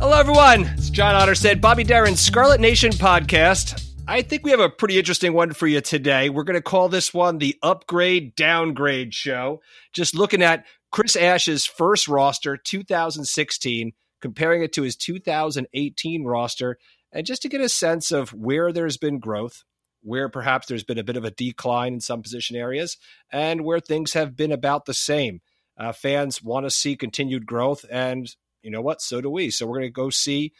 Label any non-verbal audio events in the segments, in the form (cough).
Hello, everyone. It's John Ottersted, Bobby Deren's Scarlet Nation podcast. I think we have a pretty interesting one for you today. We're going to call this one the Upgrade Downgrade Show. Just looking at Chris Ash's first roster, 2016, comparing it to his 2018 roster, and just to get a sense of where there's been growth, where perhaps there's been a bit of a decline in some position areas, and where things have been about the same. Uh, fans want to see continued growth, and you know what? So do we. So we're going to go see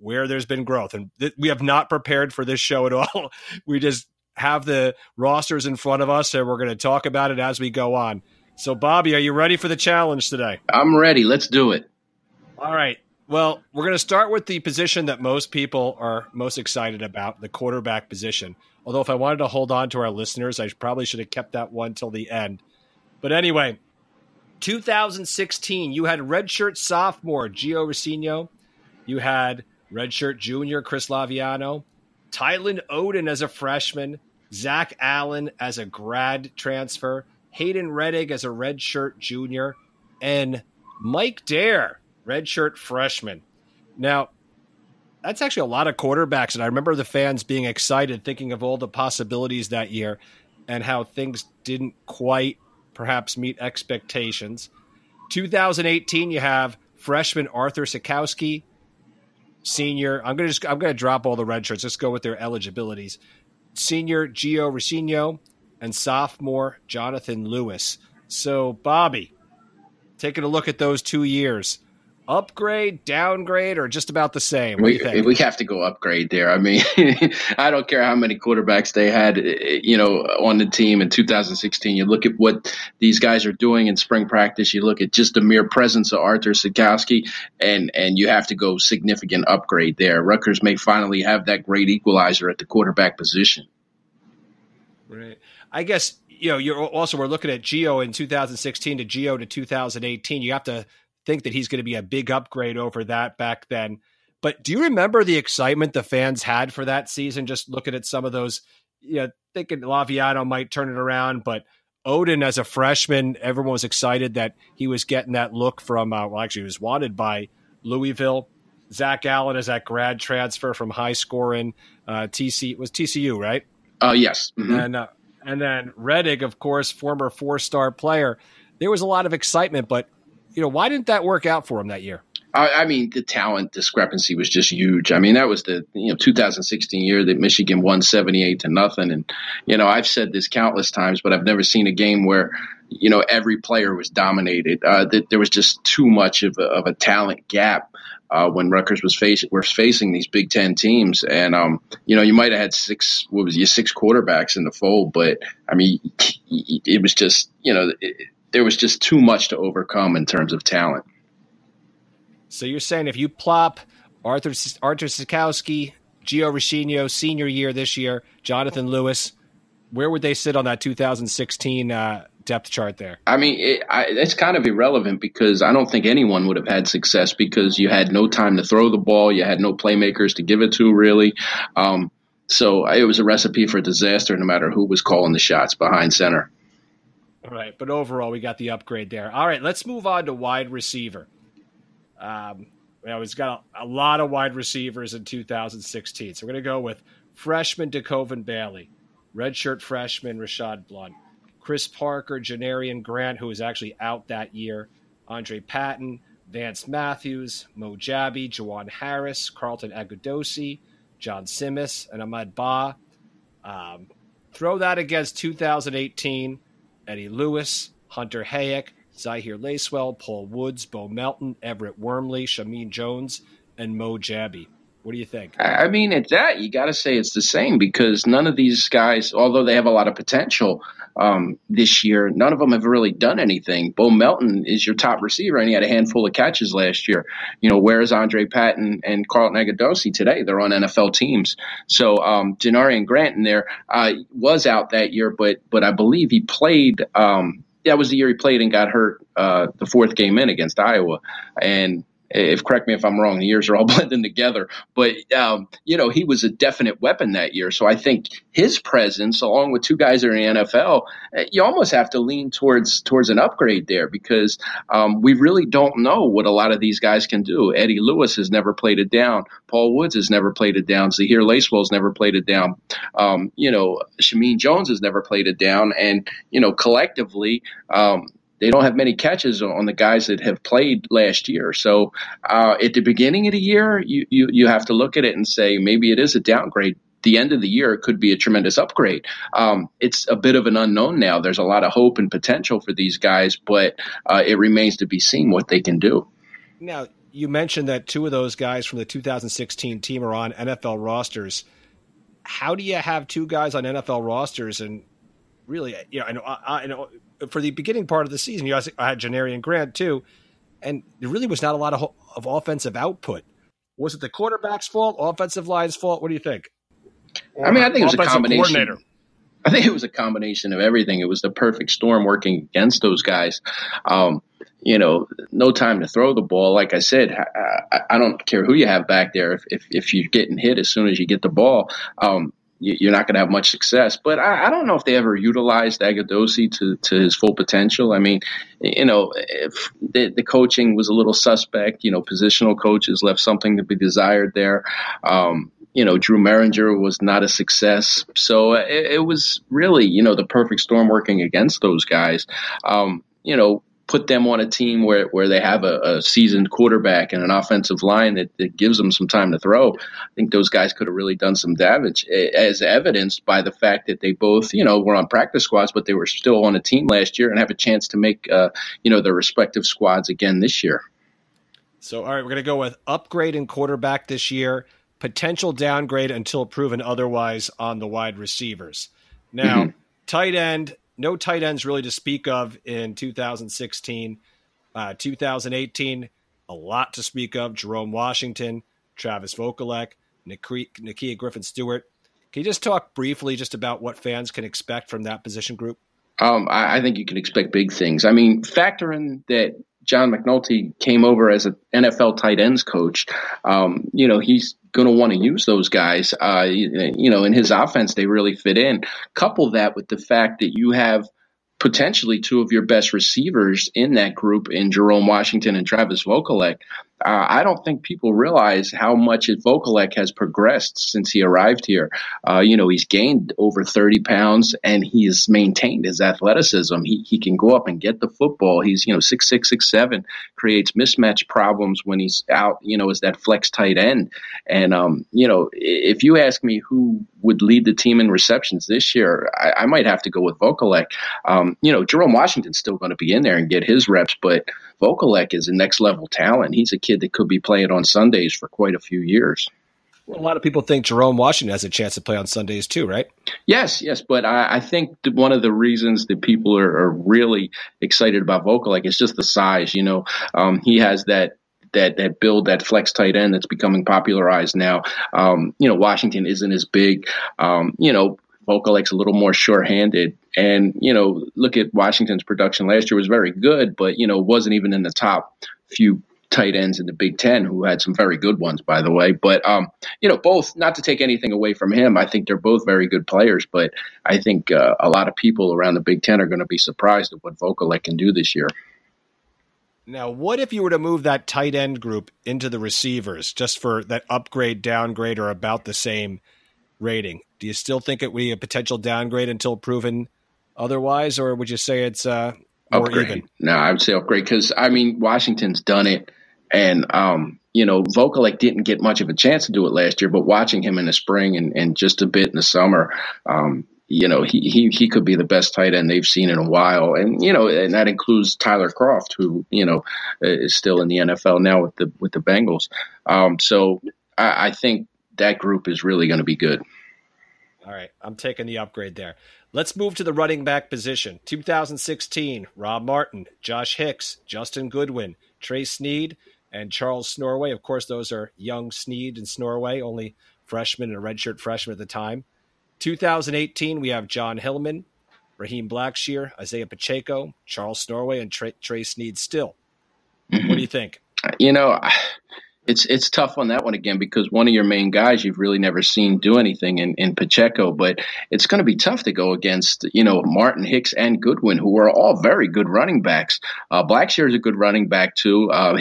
where there's been growth. And th- we have not prepared for this show at (laughs) all. we just have the rosters in front of us and we're going to talk about it as we go on. So, Bobby, are you ready for the challenge today? I'm ready. Let's do it. All right. Well, we're going to start with the position that most people are most excited about the quarterback position. Although, if I wanted to hold on to our listeners, I probably should have kept that one till the end. But anyway, 2016, you had redshirt sophomore Gio Rescigno. You had redshirt junior Chris Laviano. Tylin Oden as a freshman. Zach Allen as a grad transfer. Hayden Rettig as a redshirt junior. And Mike Dare, redshirt freshman. Now, that's actually a lot of quarterbacks. And I remember the fans being excited, thinking of all the possibilities that year and how things didn't quite perhaps meet expectations. 2018, you have freshman Arthur Sitkowski, senior. I'm gonna just I'm gonna drop all the red shirts. Let's go with their eligibilities. Senior Gio Rescigno and sophomore Jonathan Lewis. So Bobby, taking a look at those two years, upgrade, downgrade, or just about the same? We, we have to go upgrade there. I mean, (laughs) I don't care how many quarterbacks they had, you know, on the team in 2016. You look at what these guys are doing in spring practice. You look at just the mere presence of Arthur Sitkowski, and and you have to go significant upgrade there. Rutgers may finally have that great equalizer at the quarterback position. Right. I guess you know, you're also we're looking at Geo in 2016 to Geo to 2018. You have to think that he's going to be a big upgrade over that back then. But do you remember the excitement the fans had for that season? Just looking at some of those, you know, thinking Laviano might turn it around, but Oden as a freshman, everyone was excited that he was getting that look from. Uh, well, actually, he was wanted by Louisville. Zach Allen is that grad transfer from high scoring uh, TC was TCU, right? Uh, yes. Mm-hmm. And uh, and then Rettig, of course, former four star player. There was a lot of excitement, but you know, why didn't that work out for him that year? I, I mean, the talent discrepancy was just huge. I mean, that was the you know 2016 year that Michigan won 78 to nothing, and you know I've said this countless times, but I've never seen a game where you know every player was dominated. Uh, that there was just too much of a, of a talent gap. Uh, when Rutgers was facing was facing these Big Ten teams, and um, you know you might have had six what was you six quarterbacks in the fold, but I mean it was just you know there was just too much to overcome in terms of talent. So you're saying if you plop Arthur Arthur Sitkowski, Gio Rescigno, senior year this year, Jonathan Lewis, where would they sit on that 2016 uh, depth chart there? I mean, it, I, it's kind of irrelevant because I don't think anyone would have had success because you had no time to throw the ball, you had no playmakers to give it to, really. Um, so it was a recipe for disaster no matter who was calling the shots behind center. Right, but overall, we got the upgrade there. All right, let's move on to wide receiver. Um, you know, he's got a, a, lot of wide receivers in 2016. So we're going to go with freshman DeCoven Bailey, redshirt freshman Rashad Blunt, Chris Parker, Janarion Grant, who was actually out that year, Andre Patton, Vance Matthews, Mo Jabbie, Juwan Harris, Carlton Agudosi, John Simis, and Ahmad Ba. Um, throw that against 2018 Eddie Lewis, Hunter Hayek, Zahir Lacewell, Paul Woods, Bo Melton, Everett Wormley, Shameen Jones, and Mo Jabbie. What do you think? I mean, at that, you got to say it's the same because none of these guys, although they have a lot of potential um, this year, none of them have really done anything. Bo Melton is your top receiver, and he had a handful of catches last year. You know, where is Andre Patton and Carlton Agudosi today, they're on NFL teams. So um, and Grant in there uh, was out that year, but but I believe he played. Um, that was the year he played and got hurt uh, the fourth game in against Iowa, and if correct me if I'm wrong, the years are all (laughs) blending together. But um, you know, he was a definite weapon that year. So I think his presence, along with two guys that are in the NFL, eh, you almost have to lean towards towards an upgrade there because um, we really don't know what a lot of these guys can do. Eddie Lewis has never played it down. Paul Woods has never played it down. Zahir Lacewell's never played it down. Um, you know, Shameen Jones has never played it down. And you know, collectively. Um, they don't have many catches on the guys that have played last year. So uh, at the beginning of the year, you, you you have to look at it and say maybe it is a downgrade. The end of the year could be a tremendous upgrade. Um, it's a bit of an unknown now. There's a lot of hope and potential for these guys, but uh, it remains to be seen what they can do. Now you mentioned that two of those guys from the 2016 team are on NFL rosters. How do you have two guys on NFL rosters and really, you know, I know, I know for the beginning part of the season, you I had Janarion Grant too, and there really was not a lot of, of offensive output. Was it the quarterback's fault, offensive line's fault? What do you think? Or I mean, I think it was a combination. I think it was a combination of everything. It was the perfect storm working against those guys. Um, you know, no time to throw the ball. Like I said, I, I, don't care who you have back there. If, if, if you're getting hit as soon as you get the ball, um, you're not going to have much success. But I, I, don't know if they ever utilized Agudosi to, to his full potential. I mean, you know, if the, the coaching was a little suspect, you know, positional coaches left something to be desired there. Um, you know, Drew Mehringer was not a success. So it, it, was really, you know, the perfect storm working against those guys. Um, you know, put them on a team where, where they have a, a seasoned quarterback and an offensive line that, that, gives them some time to throw, I think those guys could have really done some damage, as evidenced by the fact that they both, you know, were on practice squads, but they were still on a team last year and have a chance to make, uh, you know, their respective squads again this year. So, all right, we're going to go with upgrade in quarterback this year, potential downgrade until proven otherwise on the wide receivers. Now, mm-hmm. tight end, no tight ends really to speak of in 2016. Uh, 2018, a lot to speak of. Jerome Washington, Travis Vokolek, Nakia Griffin Stewart. Can you just talk briefly just about what fans can expect from that position group? Um, I, I, think you can expect big things. I mean, factor in that John McNulty came over as an NFL tight ends coach. Um, you know, he's going to want to use those guys. Uh, you know, in his offense, they really fit in. Couple that with the fact that you have potentially two of your best receivers in that group in Jerome Washington and Travis Vokolek. Uh, I don't think people realize how much Vokolek has progressed since he arrived here. Uh, you know, he's gained over 30 pounds and he's maintained his athleticism. He, he can go up and get the football. He's, you know, six six six seven, creates mismatch problems when he's out, you know, as that flex tight end. And, um, you know, if you ask me who would lead the team in receptions this year, I, I might have to go with Vokolek. Um, you know, Jerome Washington's still going to be in there and get his reps, but Vokolek is a next level talent. He's a kid that could be playing on Sundays for quite a few years. Well, a lot of people think Jerome Washington has a chance to play on Sundays too, right? Yes, yes, but I, I think one of the reasons that people are, are, really excited about Vokolek is just the size. You know, um, he has that that that build that flex tight end that's becoming popularized now. Um, you know, Washington isn't as big. Um, you know, Vokolek's a little more sure-handed. And, you know, look at Washington's production last year was very good, but, you know, wasn't even in the top few tight ends in the Big Ten, who had some very good ones, by the way. But, um, you know, both, not to take anything away from him, I think they're both very good players, but I think uh, a lot of people around the Big Ten are going to be surprised at what Vokolek can do this year. Now, what if you were to move that tight end group into the receivers just for that upgrade, downgrade, or about the same rating? Do you still think it would be a potential downgrade until proven otherwise, or would you say it's uh, more upgrade. even? No, I would say upgrade because I mean Washington's done it, and um, you know Vokolek didn't get much of a chance to do it last year, but watching him in the spring and, and just a bit in the summer, um, you know he, he he could be the best tight end they've seen in a while, and you know, and that includes Tyler Kroft, who you know is still in the NFL now with the with the Bengals. Um, so I, I think that group is really going to be good. All right, I'm taking the upgrade there. Let's move to the running back position. 2016, Rob Martin, Josh Hicks, Justin Goodwin, Trey Sneed, and Charles Snorweah. Of course, those are young Sneed and Snorweah, only freshmen and a redshirt freshman at the time. 2018, we have John Hilliman, Raheem Blackshear, Isaiah Pacheco, Charles Snorweah, and Trey, Trey Sneed still. What do you think? you know, it's it's tough on that one again because one of your main guys you've really never seen do anything in, in Pacheco, but it's going to be tough to go against you know Martin Hicks and Goodwin, who are all very good running backs. Uh, Blackshear is a good running back too. Uh,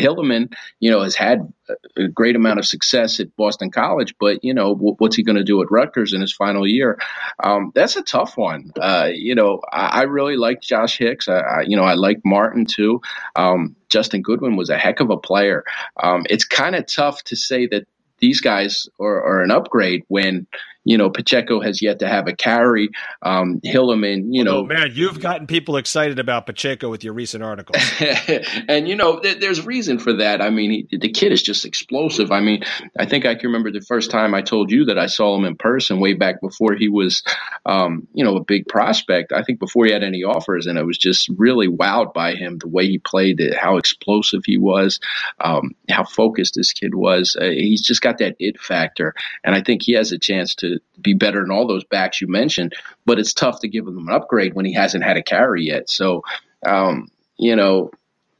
you know, has had a great amount of success at Boston College, but you know what's he going to do at Rutgers in his final year? Um, that's a tough one. Uh, you know, I, I, really like Josh Hicks. I, I, you know, I like Martin too. Um, Justin Goodwin was a heck of a player. Um, it's kind of tough to say that these guys are, are an upgrade when you know, Pacheco has yet to have a carry. Um, Hilliman, you know, oh, man, you've gotten people excited about Pacheco with your recent article, (laughs) and you know, th- there's reason for that. I mean, he, the kid is just explosive. I mean, I think I can remember the first time I told you that I saw him in person way back before he was, um, you know, a big prospect. I think before he had any offers, and I was just really wowed by him, the way he played, how explosive he was, um, how focused this kid was. Uh, he's just got that it factor, and I think he has a chance to be better than all those backs you mentioned. But it's tough to give him an upgrade when he hasn't had a carry yet. So, um, you know,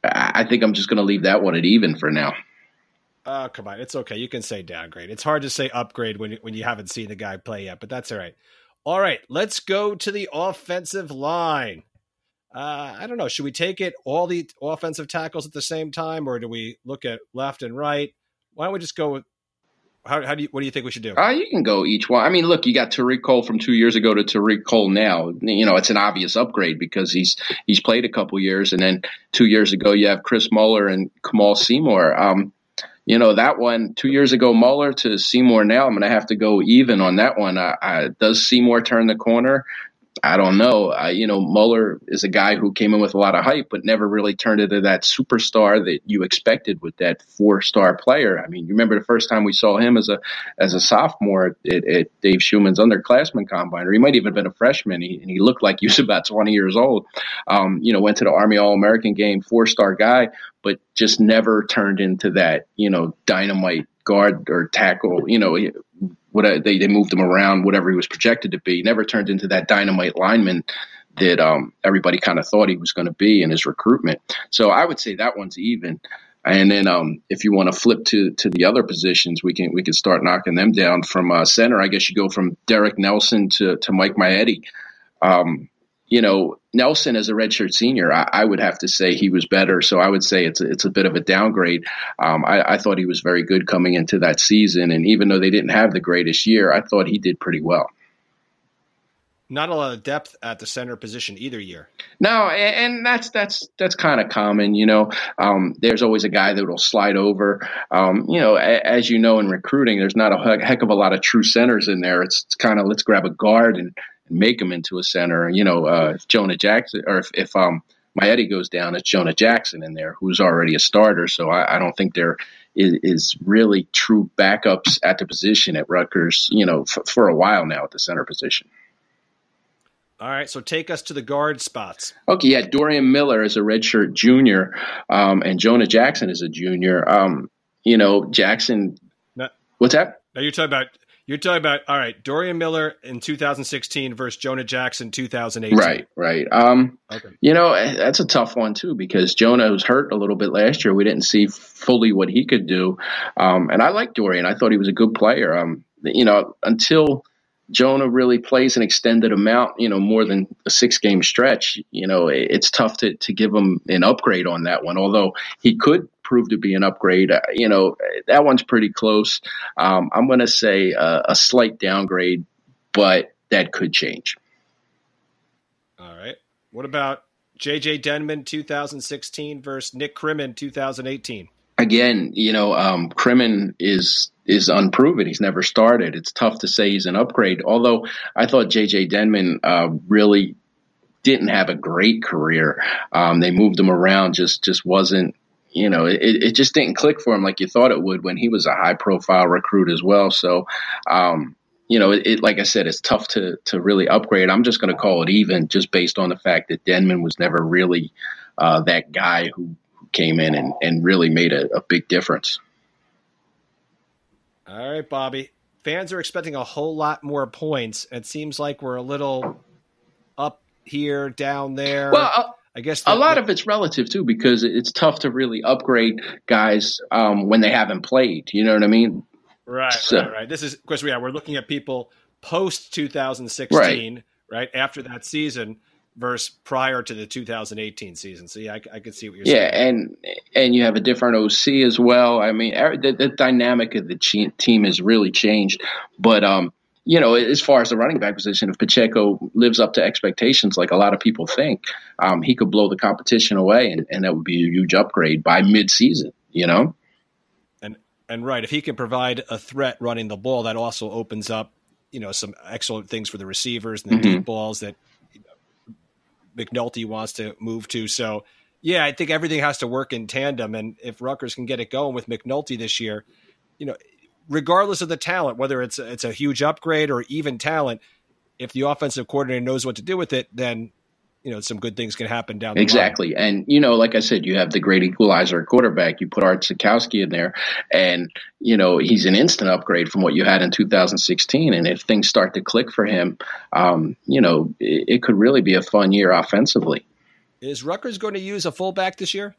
I think I'm just going to leave that one at even for now. Oh, come on. It's okay. You can say downgrade. It's hard to say upgrade when, when you haven't seen the guy play yet, but that's all right. All right. Let's go to the offensive line. Uh, I don't know. Should we take it all the offensive tackles at the same time, or do we look at left and right? Why don't we just go with how, how do you, what do you think we should do? Uh, you can go each one. I mean, look, you got Tariq Cole from two years ago to Tariq Cole now. You know, it's an obvious upgrade because he's he's played a couple years, and then two years ago you have Chris Muller and Kamal Seymour. Um, you know that one two years ago, Muller to Seymour. Now I'm going to have to go even on that one. Uh, uh, does Seymour turn the corner? I don't know. You know, Muller is a guy who came in with a lot of hype, but never really turned into that superstar that you expected with that four-star player. I mean, you remember the first time we saw him as a as a sophomore at, at Dave Schuman's underclassmen combine, or he might even have been a freshman, he, and he looked like he was (laughs) about 20 years old. Um, you know, went to the Army All-American game, four-star guy, but just never turned into that, you know, dynamite guard or tackle, you know, what they, they moved him around, whatever he was projected to be. Never turned into that dynamite lineman that um, everybody kind of thought he was going to be in his recruitment. So I would say that one's even. And then um, if you want to flip to to the other positions, we can we can start knocking them down from uh, center. I guess you go from Derek Nelson to to Mike Maietti. Um, you know, Nelson as a redshirt senior, I, I, would have to say he was better. So I would say it's a, it's a bit of a downgrade. Um, I, I, thought he was very good coming into that season, and even though they didn't have the greatest year, I thought he did pretty well. Not a lot of depth at the center position either year. No, and, and that's that's that's kind of common. You know, um, there's always a guy that will slide over. Um, you know, a, as you know in recruiting, there's not a heck of a lot of true centers in there. It's, it's kind of let's grab a guard and make him into a center. You know, uh, if Jonah Jackson or if, if um, Maietti goes down, it's Jonah Jackson in there who's already a starter. So I, I don't think there is, is, really true backups at the position at Rutgers. You know, f- for a while now at the center position. All right, so take us to the guard spots. Okay, yeah, Dorian Miller is a redshirt junior, um, and Jonah Jackson is a junior. Um, you know, Jackson. No, what's that? Now you're talking about you're talking about all right, Dorian Miller in 2016 versus Jonah Jackson 2018. Right, right. Um, okay. You know that's a tough one too because Jonah was hurt a little bit last year. We didn't see fully what he could do, um, and I like Dorian. I thought he was a good player. Um, you know, until Jonah really plays an extended amount, you know, more than a six game stretch, you know, it's tough to, to give him an upgrade on that one. Although he could prove to be an upgrade, uh, you know, that one's pretty close. Um, I'm going to say a, a slight downgrade, but that could change. All right. What about JJ Denman 2016 versus Nick Krimin 2018? Again, you know, um, Krimin is is unproven. He's never started. It's tough to say he's an upgrade. Although I thought J.J. Denman uh, really didn't have a great career. Um, they moved him around. Just just wasn't. You know, it, it just didn't click for him like you thought it would when he was a high profile recruit as well. So, um, you know, it, like I said, it's tough to to really upgrade. I'm just going to call it even, just based on the fact that Denman was never really uh, that guy who, who came in and, and really made a, a big difference. All right, Bobby. Fans are expecting a whole lot more points. It seems like we're a little up here, down there. Well, I guess the, a lot the, of it's relative too, because it's tough to really upgrade guys um, when they haven't played. You know what I mean? Right, so, right, right. This is, of course, yeah, we're looking at people post 2016, right. right after that season versus prior to the 2018 season. So yeah, I, I could see what you're yeah, saying. Yeah, and and you have a different OC as well. I mean, the, the dynamic of the team has really changed. But um, you know, as far as the running back position, if Pacheco lives up to expectations, like a lot of people think, um, he could blow the competition away, and, and that would be a huge upgrade by midseason. You know. And and right, if he can provide a threat running the ball, that also opens up, you know, some excellent things for the receivers and the mm-hmm. deep balls that McNulty wants to move to. So, yeah, I think everything has to work in tandem. And if Rutgers can get it going with McNulty this year, you know, regardless of the talent, whether it's a, it's a huge upgrade or even talent, if the offensive coordinator knows what to do with it, then you know some good things can happen down the exactly. And you know, like I said, you have the great equalizer quarterback. You put Art Sitkowski in there, and you know he's an instant upgrade from what you had in 2016. And if things start to click for him, um, you know, it, it could really be a fun year offensively. Is Rutgers going to use a fullback this year?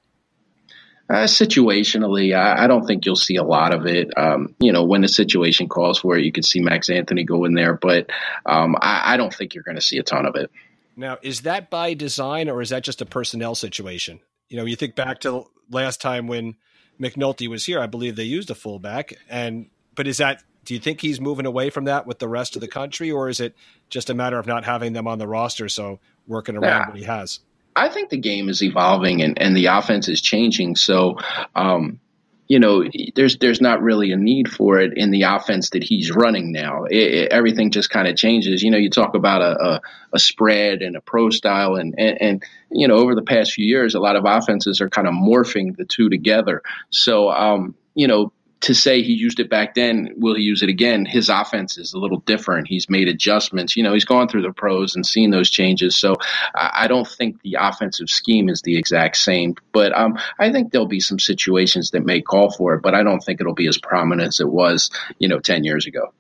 Uh, situationally, I, I, don't think you'll see a lot of it. Um, you know, when the situation calls for it, you could see Max Anthony go in there, but um, I, I, don't think you're going to see a ton of it. Now, is that by design or is that just a personnel situation? You know, you think back to last time when McNulty was here, I believe they used a fullback. And but is that do you think he's moving away from that with the rest of the country, or is it just a matter of not having them on the roster, so working around yeah. what he has? I think the game is evolving and, and the offense is changing. So, um, you know, there's there's not really a need for it in the offense that he's running now. It, it, everything just kind of changes. You know, you talk about a, a, a, spread and a pro style, and, and and you know, over the past few years, a lot of offenses are kind of morphing the two together. So, um, you know, to say he used it back then, will he use it again? His offense is a little different. He's made adjustments. You know, he's gone through the pros and seen those changes. So I don't think the offensive scheme is the exact same. But um, I think there'll be some situations that may call for it, but I don't think it'll be as prominent as it was, you know, 10 years ago.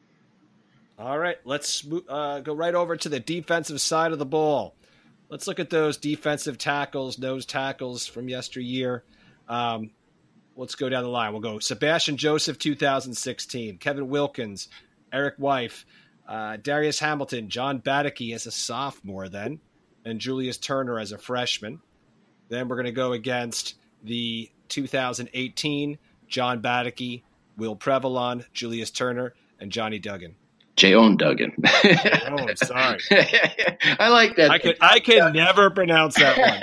All right, let's uh, go right over to the defensive side of the ball. Let's look at those defensive tackles, nose tackles from yesteryear. Um, let's go down the line. We'll go Sebastian Joseph, 2016, Kevin Wilkins, Eric Weif, uh, Darius Hamilton, John Bateky as a sophomore, then, and Julius Turner as a freshman. Then we're going to go against the 2018 John Bateky, Will Previlon, Julius Turner, and Johnny Duggan. Jayon Duggan. oh, sorry. (laughs) I like that. I can I can never pronounce that one.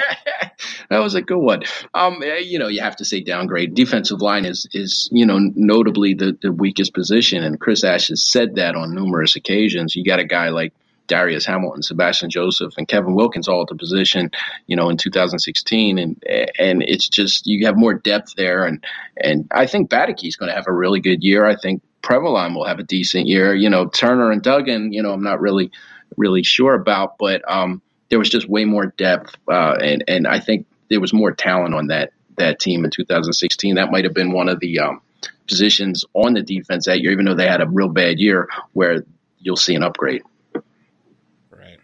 (laughs) that was a good one. Um, eh, you know, you have to say downgrade. Defensive line is is you know notably the the weakest position, and Chris Ash has said that on numerous occasions. You got a guy like Darius Hamilton, Sebastian Joseph, and Kevin Wilkins all at the position, you know, in 2016, and and it's just you have more depth there, and and I think Bateky is going to have a really good year. I think Previlon will have a decent year. You know, Turner and Duggan, you know, I'm not really really sure about, but um, there was just way more depth, uh, and and I think there was more talent on that that team in 2016. That might have been one of the um, positions on the defense that year, even though they had a real bad year, where you'll see an upgrade. Right.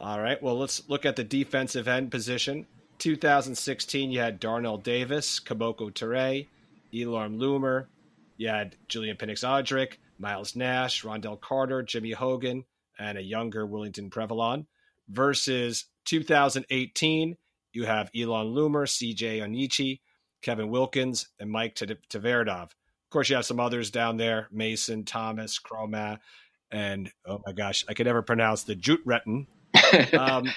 All right. Well, let's look at the defensive end position. 2016, you had Darnell Davis, Kemoko Turay, Elorm Lumor, you had Julian Pinnix-Odrick, Miles Nash, Rondell Carter, Jimmy Hogan, and a younger Willington Previlon. Versus 2018, you have Elorm Lumor, CJ Onyechi, Kevin Wilkins, and Mike Tverdov. Of course, you have some others down there Mason, Thomas, Chroma, and oh my gosh, I could never pronounce the Jute Retin. (laughs) Um,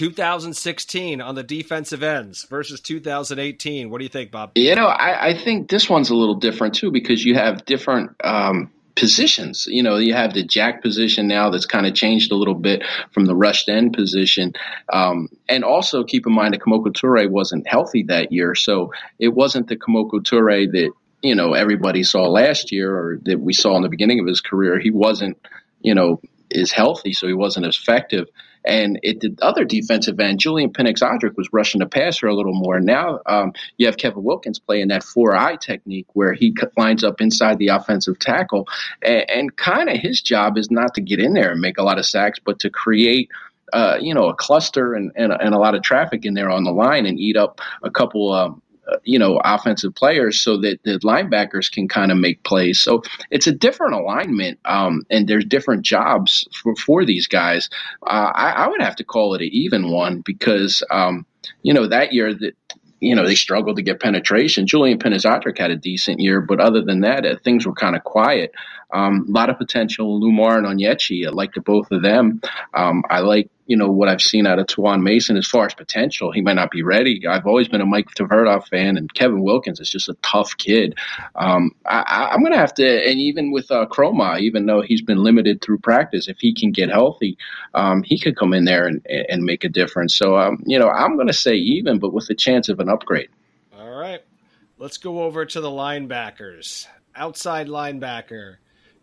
2016 on the defensive ends versus 2018. What do you think, Bob? You know, I, I think this one's a little different too because you have different um, positions. You know, you have the jack position now that's kind of changed a little bit from the rushed end position. Um, and also keep in mind that Kemoko Turay wasn't healthy that year. So it wasn't the Kemoko Turay that, you know, everybody saw last year or that we saw in the beginning of his career. He wasn't, you know, as healthy, so he wasn't as effective. And it the other defensive end, Julian Pinnix-Odrick was rushing the passer a little more. Now um, you have Kevin Wilkins playing that four eye technique where he lines up inside the offensive tackle, and, and kind of his job is not to get in there and make a lot of sacks, but to create uh, you know, a cluster and, and, and, a lot of traffic in there on the line and eat up a couple, um, you know, offensive players so that the linebackers can kind of make plays. So it's a different alignment, um, and there's different jobs for, for these guys. Uh, I, I, would have to call it an even one because, um, you know, that year that you know, they struggled to get penetration. Julian Pinnix-Odrick had a decent year, but other than that, uh, things were kind of quiet. Um, a lot of potential. Lumor and Onyechi, I like the both of them. Um, I like, you know, what I've seen out of Taiwan Mason as far as potential. He might not be ready. I've always been a Mike Tverdov fan, and Kevin Wilkins is just a tough kid. Um, I, am going to have to, and even with uh, Chroma, even though he's been limited through practice, if he can get healthy, um, he could come in there and, and make a difference. So, um, you know, I'm going to say even, but with the chance of an upgrade. All right. Let's go over to the linebackers. Outside linebacker.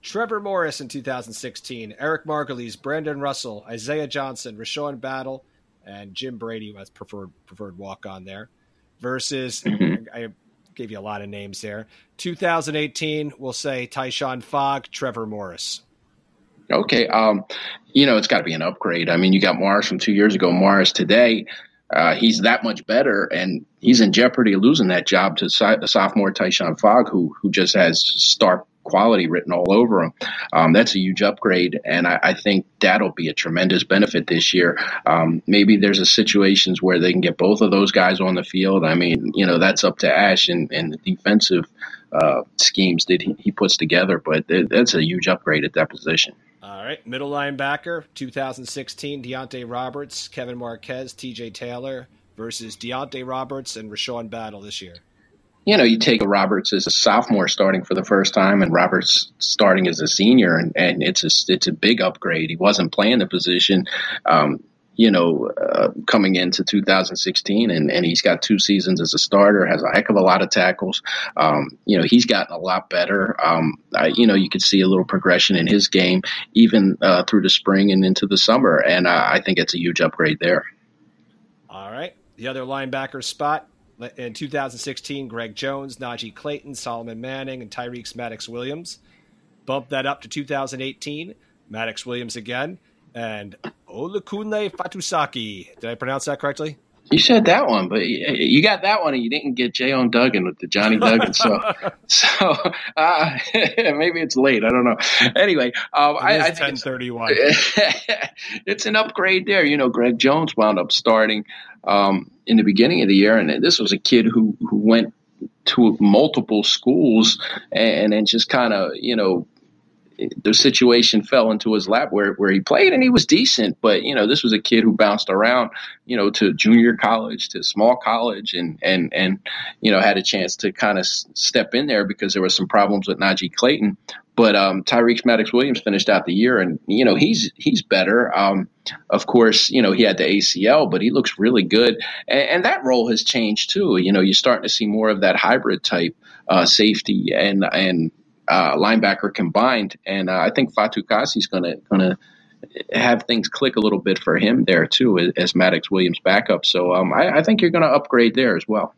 Trevor Morris in 2016, Eric Margulies, Brandon Russell, Isaiah Johnson, Rashawn Battle, and Jim Brady was preferred preferred walk on there. Versus, (laughs) mm-hmm. I gave you a lot of names there. 2018, we'll say Tyshon Fogg, Trevor Morris. Okay, um, you know it's got to be an upgrade. I mean, you got Morris from two years ago. Morris today, uh, he's that much better, and he's in jeopardy of losing that job to the sophomore Tyshon Fogg, who who just has star quality written all over them. Um, that's a huge upgrade, and I, I, think that'll be a tremendous benefit this year. Um, maybe there's a situations where they can get both of those guys on the field. I mean, you know, that's up to Ash and, and the defensive uh, schemes that he, he, puts together, but that's a huge upgrade at that position. All right, middle linebacker, 2016, Deonte Roberts, Kevin Marquez, T.J. Taylor versus Deonte Roberts and Rashawn Battle this year you know, you take a Roberts as a sophomore starting for the first time, and Roberts starting as a senior, and, and it's a it's a big upgrade. He wasn't playing the position, um, you know, uh, coming into 2016, and, and he's got two seasons as a starter, has a heck of a lot of tackles. Um, you know, he's gotten a lot better. Um, I, you know, you could see a little progression in his game even uh, through the spring and into the summer, and uh, I think it's a huge upgrade there. All right, the other linebacker spot in 2016, Greg Jones, Najee Clayton, Solomon Manning, and Tyreek Maddox Williams. Bumped that up to 2018, Maddox Williams again, and Olakunle Fatukasi. Did I pronounce that correctly? You said that one, but you got that one, and you didn't get Jayon Duggan with the Johnny Duggan. So, (laughs) so uh, (laughs) maybe it's late. I don't know. Anyway, um, I, I ten thirty one. (laughs) It's an upgrade there. You know, Greg Jones wound up starting um, in the beginning of the year, and this was a kid who who went to multiple schools and then just kind of you know the situation fell into his lap where, where he played and he was decent. But, you know, this was a kid who bounced around, you know, to junior college, to small college and, and, and, you know, had a chance to kind of step in there because there were some problems with Najee Clayton. But um, Tyreek Maddox Williams finished out the year, and you know he's he's better. Um, of course, you know he had the ACL, but he looks really good, and, and, that role has changed too. You know, you're starting to see more of that hybrid type uh, safety and and uh, linebacker combined, and uh, I think Fatukasi is going to going to have things click a little bit for him there too as, as Maddox Williams backup. So um, I, I think you're going to upgrade there as well.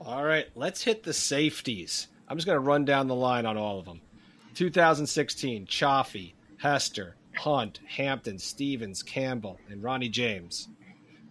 All right, let's hit the safeties. I'm just going to run down the line on all of them. 2016, Chaffee, Hester, Hunt, Hampton, Stevens, Campbell, and Ronnie James.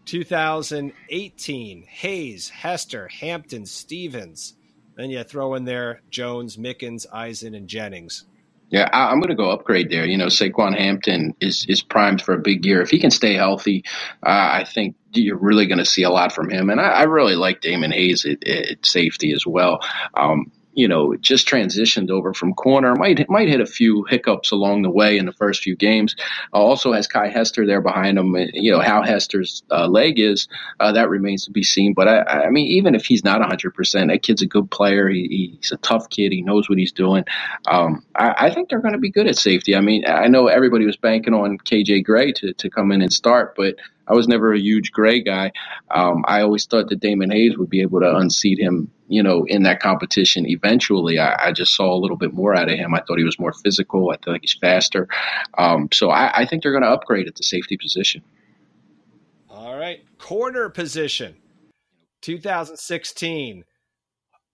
2018, Hayes, Hester, Hampton, Stevens, then you throw in there Jones, Mickens, Eisen, and Jennings. Yeah, I, am going to go upgrade there. You know, Saquan Hampton is is primed for a big year. If he can stay healthy, uh, I think you're really going to see a lot from him. And I, I really like Damon Hayes at, at safety as well. Um, you know, just transitioned over from corner. Might might hit a few hiccups along the way in the first few games. Uh, also has Kiy Hester there behind him. You know how Hester's uh, leg is uh, that remains to be seen. But I, I, mean, even if he's not 100, percent that kid's a good player. He, he's a tough kid. He knows what he's doing. Um, I, I, think they're going to be good at safety. I mean, I know everybody was banking on KJ Gray to to come in and start, but I was never a huge Gray guy. Um, I always thought that Damon Hayes would be able to unseat him, you know, in that competition. Eventually, I, I just saw a little bit more out of him. I thought he was more physical. I think he's faster. Um, so I, I think they're going to upgrade at the safety position. All right, corner position, 2016,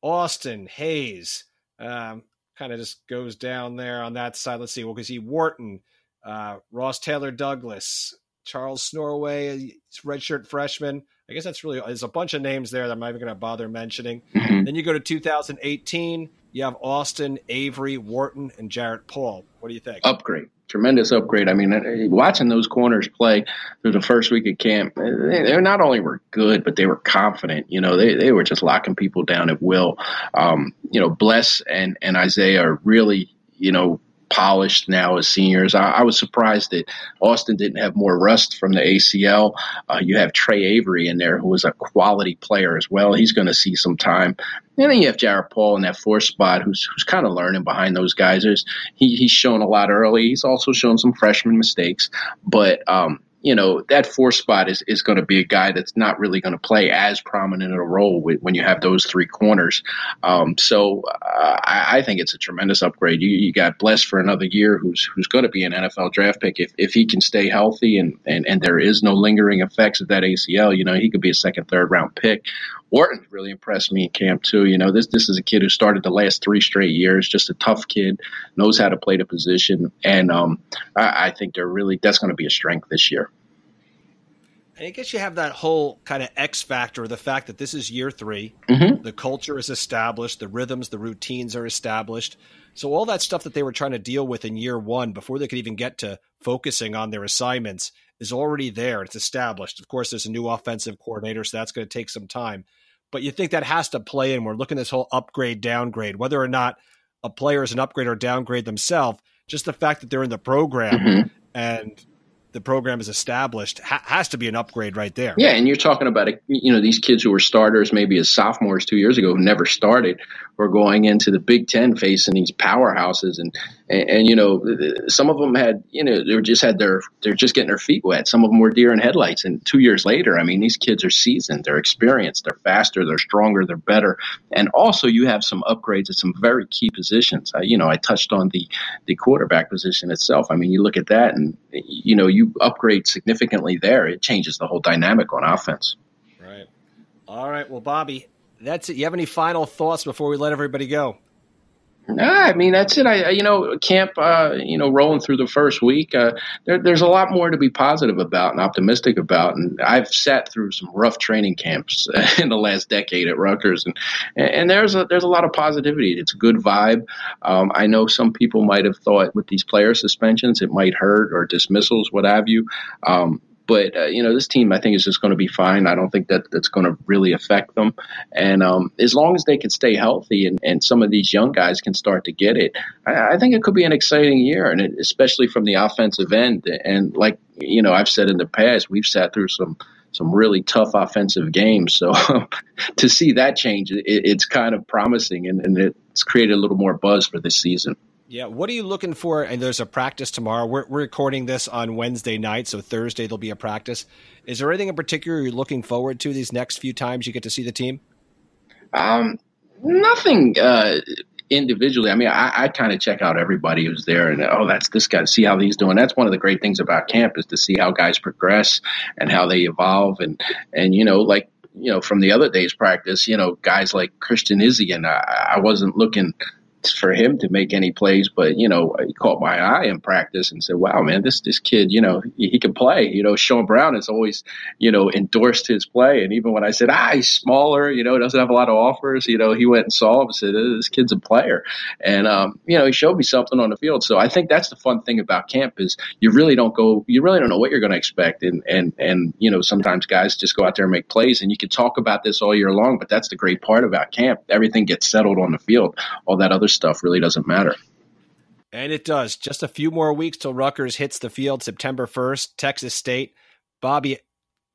Austin Hayes. Um, kind of just goes down there on that side. Let's see. Well, because he Wharton, uh, Ross Taylor Douglas, Charles Snorweah, redshirt freshman. I guess that's really there's a bunch of names there that I'm not even going to bother mentioning. Mm-hmm. Then you go to 2018. You have Austin, Avery, Wharton, and Jarrett Paul. What do you think? Upgrade, tremendous upgrade. I mean, uh, watching those corners play through the first week of camp, uh, they not only were good, but they were confident. You know, they, they were just locking people down at will. Um, you know, Bless and and Isaiah are really you know polished now as seniors. I, I, was surprised that Austin didn't have more rust from the ACL. Uh, you have Trey Avery in there, who was a quality player as well. He's going to see some time. And then you have Jared Paul in that fourth spot, who's who's kind of learning behind those guys. There's, he, he's shown a lot early. He's also shown some freshman mistakes, but um, you know, that four spot is, is going to be a guy that's not really going to play as prominent a role with, when you have those three corners. Um, so uh, I, I, think it's a tremendous upgrade. You, you got blessed for another year, who's who's going to be an NFL draft pick if, if he can stay healthy and, and, and there is no lingering effects of that ACL. You know, he could be a second, third round pick. Wharton really impressed me in camp too. You know, this this is a kid who started the last three straight years, just a tough kid, knows how to play the position, and um, I, I think they're really that's going to be a strength this year. And I guess you have that whole kind of X factor, the fact that this is year 3 mm-hmm. the culture is established, the rhythms, the routines are established. So all that stuff that they were trying to deal with in year one before they could even get to focusing on their assignments is already there. It's established. Of course, there's a new offensive coordinator, so that's going to take some time. But you think that has to play in. We're looking at this whole upgrade, downgrade, whether or not a player is an upgrade or downgrade themselves, just the fact that they're in the program mm-hmm. and the program is established ha- has to be an upgrade right there. Yeah, and you're talking about you know these kids who were starters maybe as sophomores two years ago who never started were going into the Big Ten facing these powerhouses, and, and and, you know some of them had you know they just had their they're just getting their feet wet. Some of them were deer in headlights, and two years later, I mean these kids are seasoned, they're experienced, they're faster, they're stronger, they're better, and also you have some upgrades at some very key positions. Uh, you know I touched on the the quarterback position itself. I mean you look at that, and you know you upgrade significantly there, it changes the whole dynamic on offense. Right. All right. Well, Bobby, that's it. You have any final thoughts before we let everybody go? Nah, I mean that's it. I you know camp, uh, you know, rolling through the first week. Uh, there, there's a lot more to be positive about and optimistic about. And I've sat through some rough training camps (laughs) in the last decade at Rutgers, and and there's a there's a lot of positivity. It's a good vibe. Um, I know some people might have thought with these player suspensions it might hurt or dismissals, what have you. Um, but uh, you know, this team I think is just going to be fine. I don't think that that's going to really affect them. And um, as long as they can stay healthy and, and some of these young guys can start to get it, I, I think it could be an exciting year, and it, especially from the offensive end. And like you know, I've said in the past, we've sat through some some really tough offensive games. So (laughs) to see that change, it, it's kind of promising, and, and it's created a little more buzz for this season. Yeah, what are you looking for? And there's a practice tomorrow. We're, we're recording this on Wednesday night, so Thursday there'll be a practice. Is there anything in particular you're looking forward to these next few times you get to see the team? Um, nothing uh, individually. I mean, I, I kind of check out everybody who's there, and oh, that's this guy. See how he's doing. That's one of the great things about camp is to see how guys progress and how they evolve, and and you know, like you know, from the other day's practice, you know, guys like Christian Izien, I, I wasn't looking for him to make any plays, but you know, he caught my eye in practice and said, "Wow, man, this this kid, you know, he, he can play." You know, Sean Brown has always, you know, endorsed his play, and even when I said, "Ah, he's smaller," you know, doesn't have a lot of offers, you know, he went and saw him and said, "This kid's a player," and um, you know, he showed me something on the field. So I think that's the fun thing about camp is you really don't go, you really don't know what you're going to expect, and and and you know, sometimes guys just go out there and make plays, and you can talk about this all year long, but that's the great part about camp. Everything gets settled on the field. All that other stuff really doesn't matter. And it does. Just a few more weeks till Rutgers hits the field September 1st, Texas State. Bobby,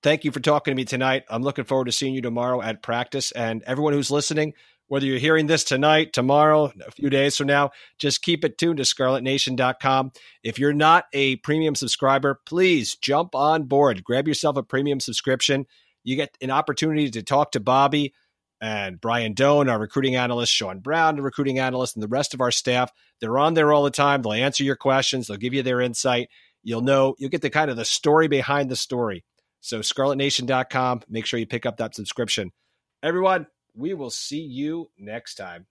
thank you for talking to me tonight. I'm looking forward to seeing you tomorrow at practice. And everyone who's listening, whether you're hearing this tonight, tomorrow, a few days from now, just keep it tuned to scarletnation.com. If you're not a premium subscriber, please jump on board. Grab yourself a premium subscription. You get an opportunity to talk to Bobby and Brian Dohn, our recruiting analyst, Sean Brown, the recruiting analyst, and the rest of our staff. They're on there all the time. They'll answer your questions. They'll give you their insight. You'll know, you'll get the kind of the story behind the story. So scarletnation.com. Make sure you pick up that subscription. Everyone, we will see you next time.